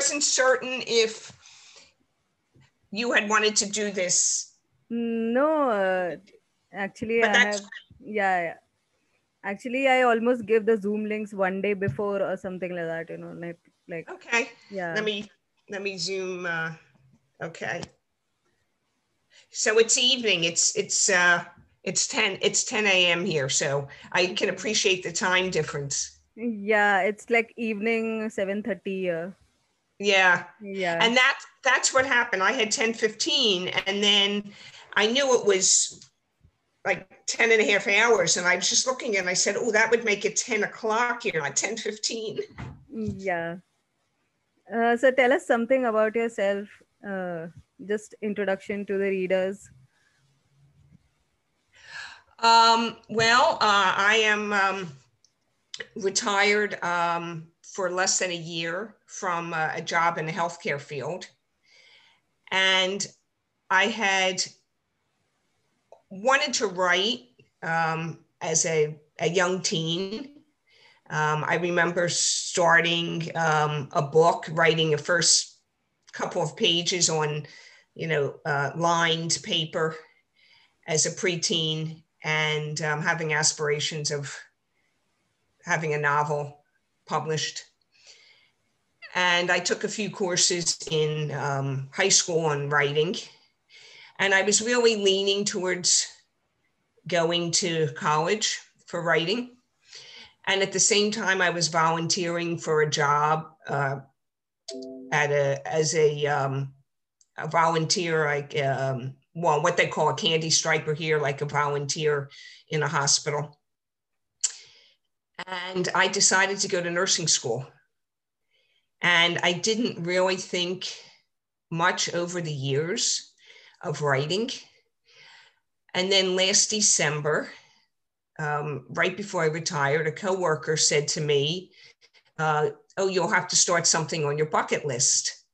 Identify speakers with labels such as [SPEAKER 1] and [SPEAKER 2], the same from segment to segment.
[SPEAKER 1] wasn't certain if you had wanted to do this.
[SPEAKER 2] No, uh, actually,
[SPEAKER 1] But
[SPEAKER 2] I have. Yeah, yeah. Actually, I almost gave the Zoom links one day before or something like that. You know, like like
[SPEAKER 1] Okay,
[SPEAKER 2] yeah.
[SPEAKER 1] let me, let me zoom, uh, okay. So it's evening, it's, it's, uh, it's 10, it's 10 AM here, so I can appreciate the time difference.
[SPEAKER 2] Yeah, it's like evening seven thirty. Uh,
[SPEAKER 1] Yeah,
[SPEAKER 2] yeah.
[SPEAKER 1] and that, that's what happened. I had 10, 15, and then I knew it was like 10 and a half hours, and I was just looking and I said, oh, that would make it 10 o'clock here, not 10, 15.
[SPEAKER 2] Yeah. Uh, so tell us something about yourself. Uh, just introduction to the readers.
[SPEAKER 1] Um, well, uh, I am um, retired um, for less than a year from uh, a job in the healthcare field. And I had wanted to write um, as a, a young teen. Um, I remember starting um, a book, writing a first couple of pages on, you know, uh, lined paper as a preteen and um, having aspirations of having a novel published. And I took a few courses in um, high school on writing. And I was really leaning towards going to college for writing. And at the same time, I was volunteering for a job uh, at a as a, um, a volunteer, like um, well, what they call a candy striper here, like a volunteer in a hospital. And I decided to go to nursing school. And I didn't really think much over the years of writing. And then last December, um, right before I retired, a coworker said to me, uh, "Oh, you'll have to start something on your bucket list."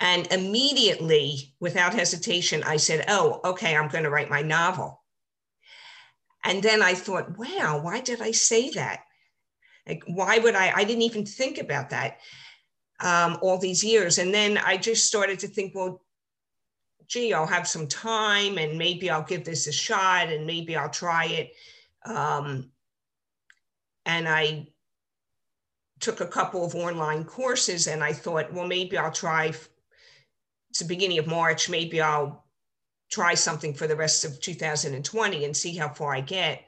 [SPEAKER 1] And immediately, without hesitation, I said, "Oh, okay, I'm going to write my novel." And then I thought, "Wow, why did I say that? Like, why would I? I didn't even think about that um, all these years." And then I just started to think, "Well." Gee, I'll have some time and maybe I'll give this a shot and maybe I'll try it. Um, and I took a couple of online courses and I thought, well, maybe I'll try. It's the beginning of March. Maybe I'll try something for the rest of 2020 and see how far I get.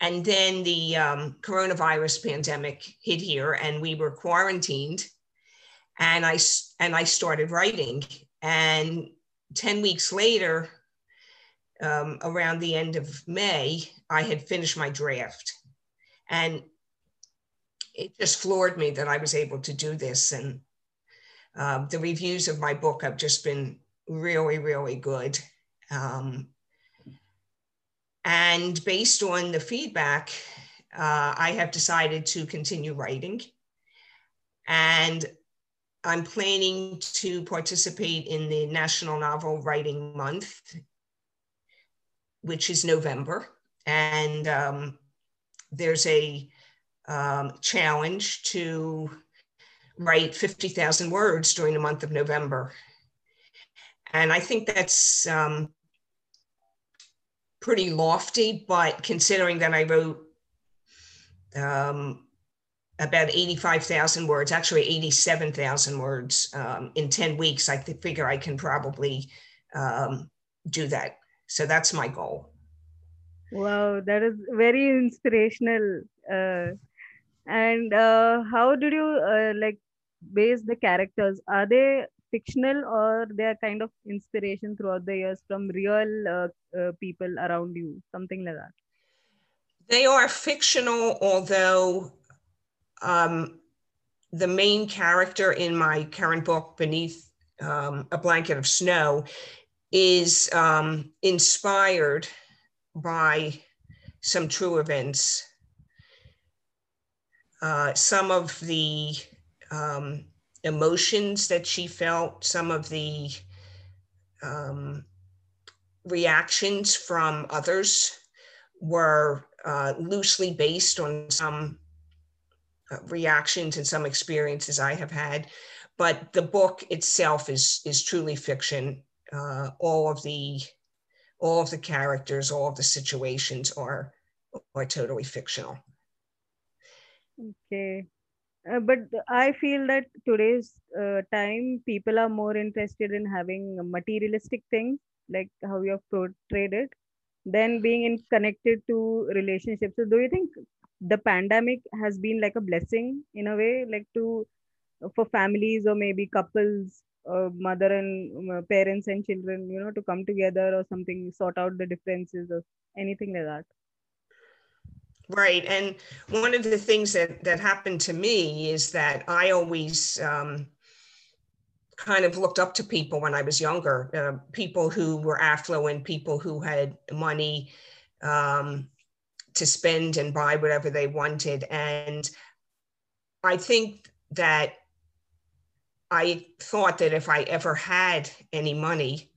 [SPEAKER 1] And then the um, coronavirus pandemic hit here, and we were quarantined. And I and I started writing. And 10 weeks later, um, around the end of May, I had finished my draft. And it just floored me that I was able to do this. And um, the reviews of my book have just been really, really good. Um, and based on the feedback, uh, I have decided to continue writing. And I'm planning to participate in the National Novel Writing Month, which is November. And um, there's a um, challenge to write 50,000 words during the month of November. And I think that's um, pretty lofty, but considering that I wrote um, about 85,000 words, actually 87,000 words um, in 10 weeks, I figure I can probably um, do that. So that's my goal.
[SPEAKER 2] Wow, that is very inspirational. Uh, and uh, how did you uh, like base the characters? Are they fictional or they are kind of inspiration throughout the years from real uh, uh, people around you, something like that?
[SPEAKER 1] They are fictional, although um, the main character in my current book, Beneath um, a Blanket of Snow, is um, inspired by some true events. Uh, some of the um, emotions that she felt, some of the um, reactions from others were uh, loosely based on some uh, reactions and some experiences I have had. but the book itself is is truly fiction. Uh, all of the all of the characters, all of the situations are are totally fictional.
[SPEAKER 2] Okay. Uh, but I feel that today's uh, time, people are more interested in having materialistic things, like how you have portrayed it, than being in connected to relationships. So, do you think the pandemic has been like a blessing in a way, like to for families or maybe couples, uh, mother and uh, parents and children, you know, to come together or something, sort out the differences or anything like that?
[SPEAKER 1] Right. And one of the things that, that happened to me is that I always um, kind of looked up to people when I was younger, uh, people who were affluent, people who had money um, to spend and buy whatever they wanted. And I think that I thought that if I ever had any money,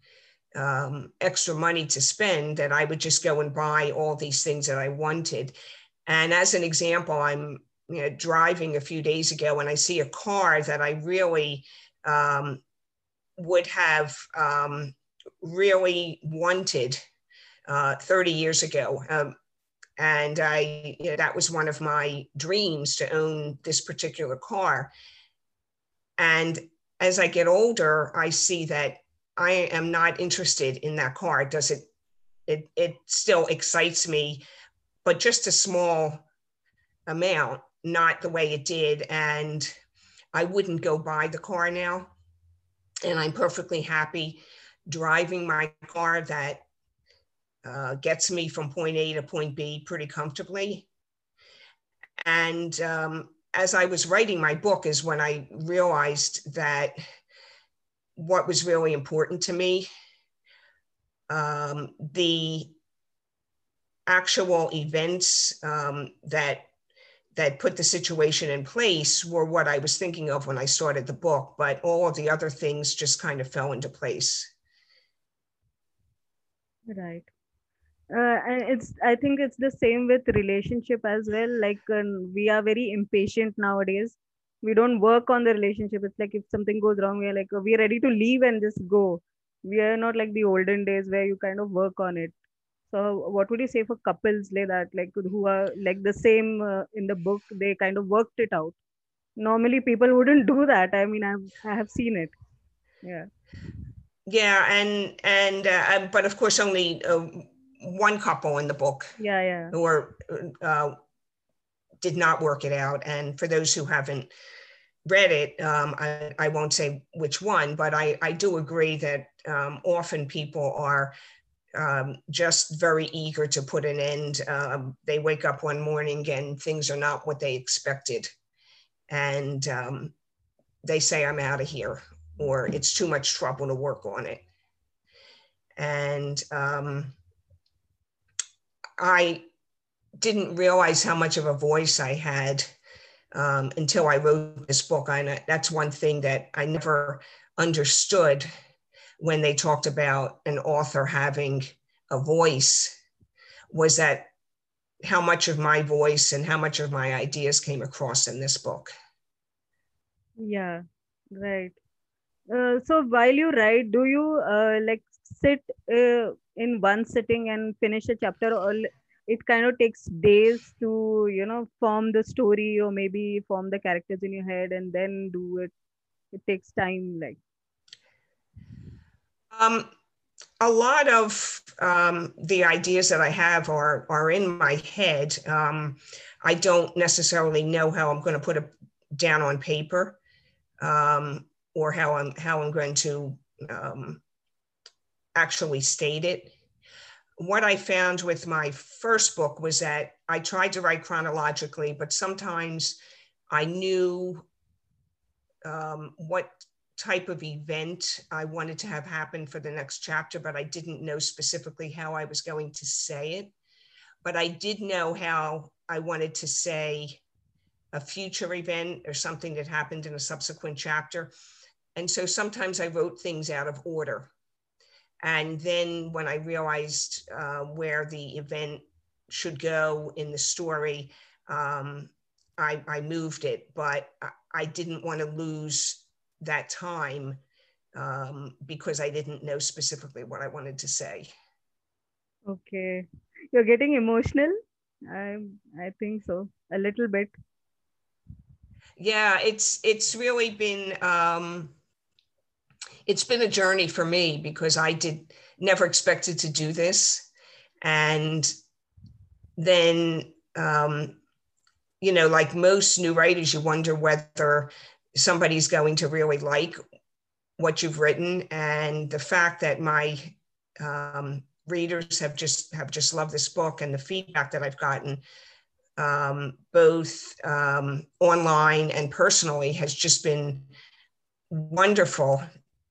[SPEAKER 1] um, extra money to spend, that I would just go and buy all these things that I wanted. And as an example, I'm you know, driving a few days ago and I see a car that I really um, would have um, really wanted uh, 30 years ago. Um, and I, you know, that was one of my dreams to own this particular car. And as I get older, I see that I am not interested in that car. Does it, it, it still excites me but just a small amount, not the way it did. And I wouldn't go buy the car now. And I'm perfectly happy driving my car that uh, gets me from point A to point B pretty comfortably. And um, as I was writing my book, is when I realized that what was really important to me. Um, the actual events um, that that put the situation in place were what I was thinking of when I started the book, but all of the other things just kind of fell into place.
[SPEAKER 2] Right. Uh, and it's i think it's the same with relationship as well like um, we are very impatient nowadays we don't work on the relationship it's like if something goes wrong we're like we're ready to leave and just go we are not like the olden days where you kind of work on it so what would you say for couples like that, like who are like the same uh, in the book? They kind of worked it out. Normally, people wouldn't do that. I mean, I've I have seen it. Yeah.
[SPEAKER 1] Yeah, and and uh, but of course, only uh, one couple in the book.
[SPEAKER 2] Yeah, yeah.
[SPEAKER 1] Or uh, did not work it out. And for those who haven't read it, um, I, I won't say which one, but I, I do agree that um, often people are um, just very eager to put an end. Um, they wake up one morning and things are not what they expected. And um, they say, I'm out of here, or it's too much trouble to work on it. And um, I didn't realize how much of a voice I had um, until I wrote this book. I, that's one thing that I never understood when they talked about an author having a voice was that how much of my voice and how much of my ideas came across in this book.
[SPEAKER 2] Yeah, right. Uh, so while you write, do you uh, like sit uh, in one sitting and finish a chapter, or it kind of takes days to you know form the story or maybe form the characters in your head and then do it? It takes time, like.
[SPEAKER 1] Um, a lot of um, the ideas that I have are are in my head. Um, I don't necessarily know how I'm going to put it down on paper, um, or how I'm how I'm going to um, actually state it. What I found with my first book was that I tried to write chronologically, but sometimes I knew um, what type of event I wanted to have happen for the next chapter, but I didn't know specifically how I was going to say it. But I did know how I wanted to say a future event or something that happened in a subsequent chapter. And so sometimes I wrote things out of order. And then when I realized uh, where the event should go in the story, um, I, I moved it, but I, I didn't want to lose that time um, because I didn't know specifically what I wanted to say.
[SPEAKER 2] Okay. You're getting emotional? I I think so. A little bit.
[SPEAKER 1] Yeah, it's it's really been um it's been a journey for me because I did never expected to do this. And then um you know, like most new writers, you wonder whether somebody's going to really like what you've written. And the fact that my um, readers have just have just loved this book and the feedback that I've gotten um, both um, online and personally has just been wonderful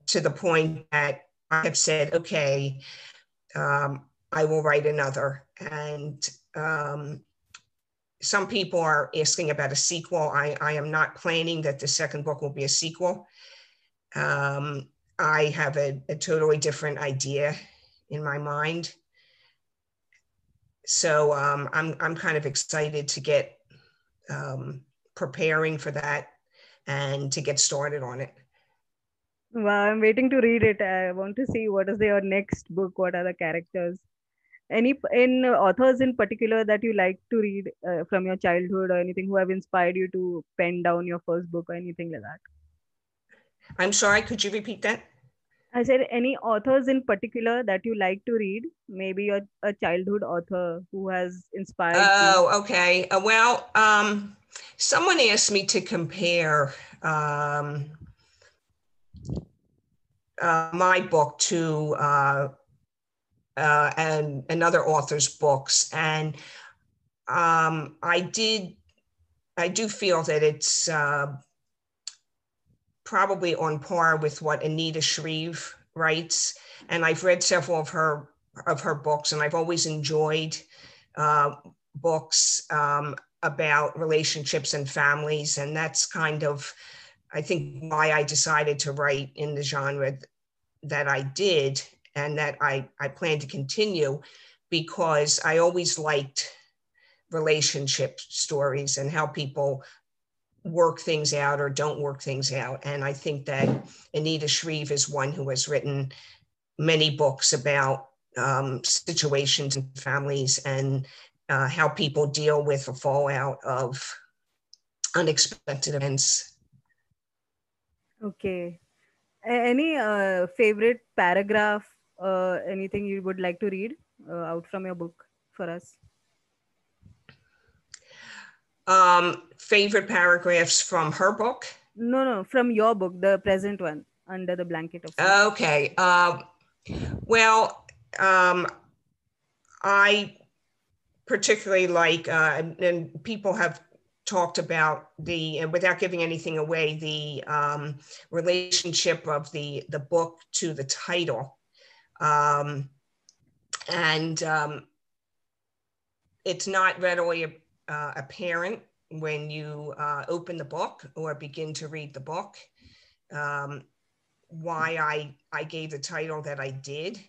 [SPEAKER 1] to the point that I have said, okay, um, I will write another. And um, some people are asking about a sequel. I, I am not planning that the second book will be a sequel. Um, I have a, a totally different idea in my mind. So um, I'm, I'm kind of excited to get um, preparing for that and to get started on it.
[SPEAKER 2] Wow, I'm waiting to read it. I want to see what is your next book. What are the characters? Any in authors in particular that you like to read uh, from your childhood or anything who have inspired you to pen down your first book or anything like that?
[SPEAKER 1] I'm sorry, could you repeat that?
[SPEAKER 2] I said any authors in particular that you like to read, maybe a, a childhood author who has inspired
[SPEAKER 1] Oh, you. okay. Uh, well, um, someone asked me to compare um, uh, my book to uh, and another author's books, and um, I did. I do feel that it's uh, probably on par with what Anita Shreve writes. And I've read several of her of her books, and I've always enjoyed uh, books um, about relationships and families. And that's kind of, I think, why I decided to write in the genre that I did and that I, I plan to continue because I always liked relationship stories and how people work things out or don't work things out. And I think that Anita Shreve is one who has written many books about um, situations and families and uh, how people deal with the fallout of unexpected events.
[SPEAKER 2] Okay. Any uh, favorite paragraph, uh, anything you would like to read uh, out from your book for us?
[SPEAKER 1] um, favorite paragraphs from her book?
[SPEAKER 2] No, no, from your book, the present one, Under the Blanket of.
[SPEAKER 1] Okay. Uh, well, um, I particularly like, uh, and, and, people have talked about the, and without giving anything away, the um, relationship of the the book to the title, um, and um, it's not readily uh, apparent when you uh, open the book or begin to read the book. Um, why I, I gave the title that I did.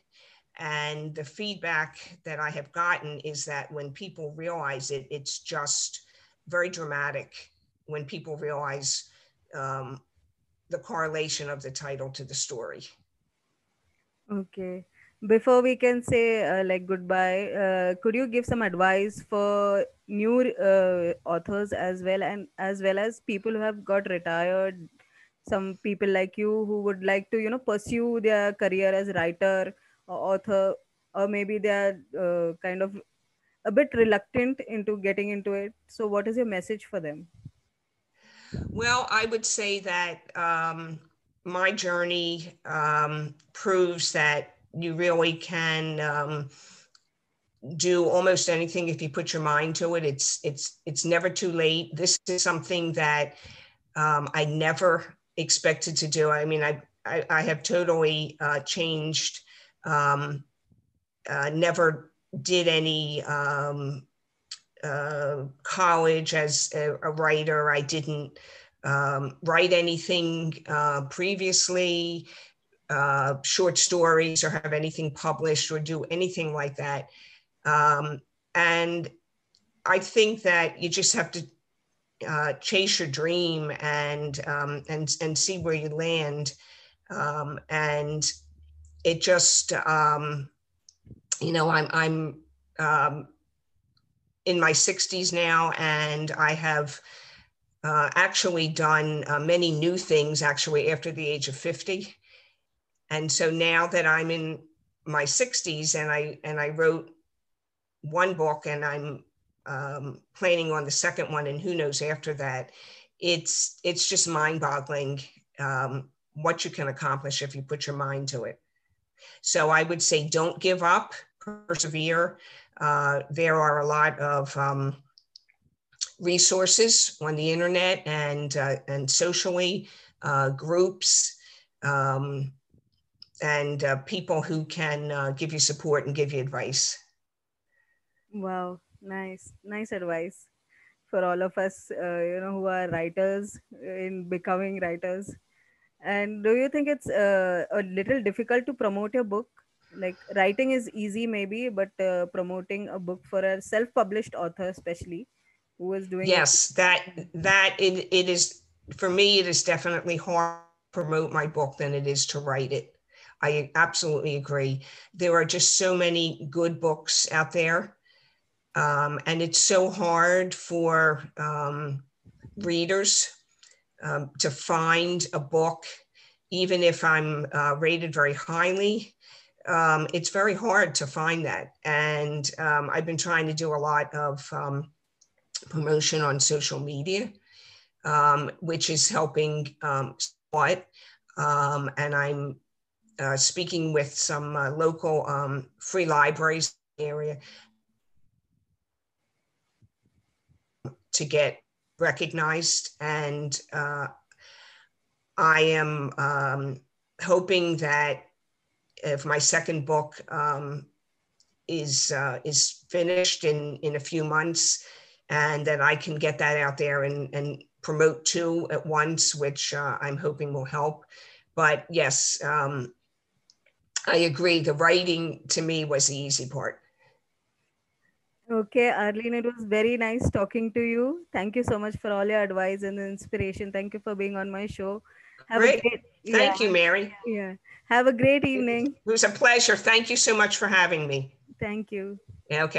[SPEAKER 1] And the feedback that I have gotten is that when people realize it, it's just very dramatic when people realize um, the correlation of the title to the story.
[SPEAKER 2] Okay. Before we can say uh, like goodbye uh, could you give some advice for new uh, authors as well and as well as people who have got retired? Some people like you who would like to you know pursue their career as writer or author or maybe they are uh, kind of a bit reluctant into getting into it. So what is your message for them?
[SPEAKER 1] Well i would say that um, my journey um, proves that you really can um, do almost anything if you put your mind to it. It's it's it's never too late. This is something that um, I never expected to do. I mean, I I, I have totally uh, changed. Um, uh, never did any um, uh, college as a, a, writer. I didn't um, write anything uh, previously uh, short stories or have anything published or do anything like that. Um, and I think that you just have to uh, chase your dream and um, and and see where you land. Um, and it just um, you know I'm I'm um, in my 60s now, and I have uh, actually done uh, many new things actually after the age of 50. And so now that I'm in my 60s and I and I wrote one book and I'm um, planning on the second one and who knows after that, it's it's just mind-boggling um, what you can accomplish if you put your mind to it. So I would say don't give up, persevere. Uh, there are a lot of um, resources on the internet and uh, and socially, uh, groups, um, and uh, people who can uh, give you support and give you advice.
[SPEAKER 2] Wow, nice, nice advice for all of us, uh, you know, who are writers in becoming writers. And do you think it's uh, a little difficult to promote your book? Like writing is easy, maybe, but uh, promoting a book for a self-published author, especially, is doing
[SPEAKER 1] yes, that that it, it is for me. It is definitely hard to promote my book than it is to write it. I absolutely agree. There are just so many good books out there, um, and it's so hard for um, readers um, to find a book, even if I'm uh, rated very highly. Um, it's very hard to find that. And um, I've been trying to do a lot of um, promotion on social media, um, which is helping um, somewhat. Um, and I'm uh, speaking with some uh, local free libraries area to get recognized. And uh, I am um, hoping that if my second book um, is uh, is finished in in a few months, and that I can get that out there and and promote two at once, which uh, I'm hoping will help. But yes, um, I agree. The writing to me was the easy part.
[SPEAKER 2] Okay, Arlene, it was very nice talking to you. Thank you so much for all your advice and inspiration. Thank you for being on my show.
[SPEAKER 1] Have great. great Thank yeah. you, Mary.
[SPEAKER 2] Yeah. Have a great evening.
[SPEAKER 1] It was a pleasure. Thank you so much for having me.
[SPEAKER 2] Thank you.
[SPEAKER 1] Okay.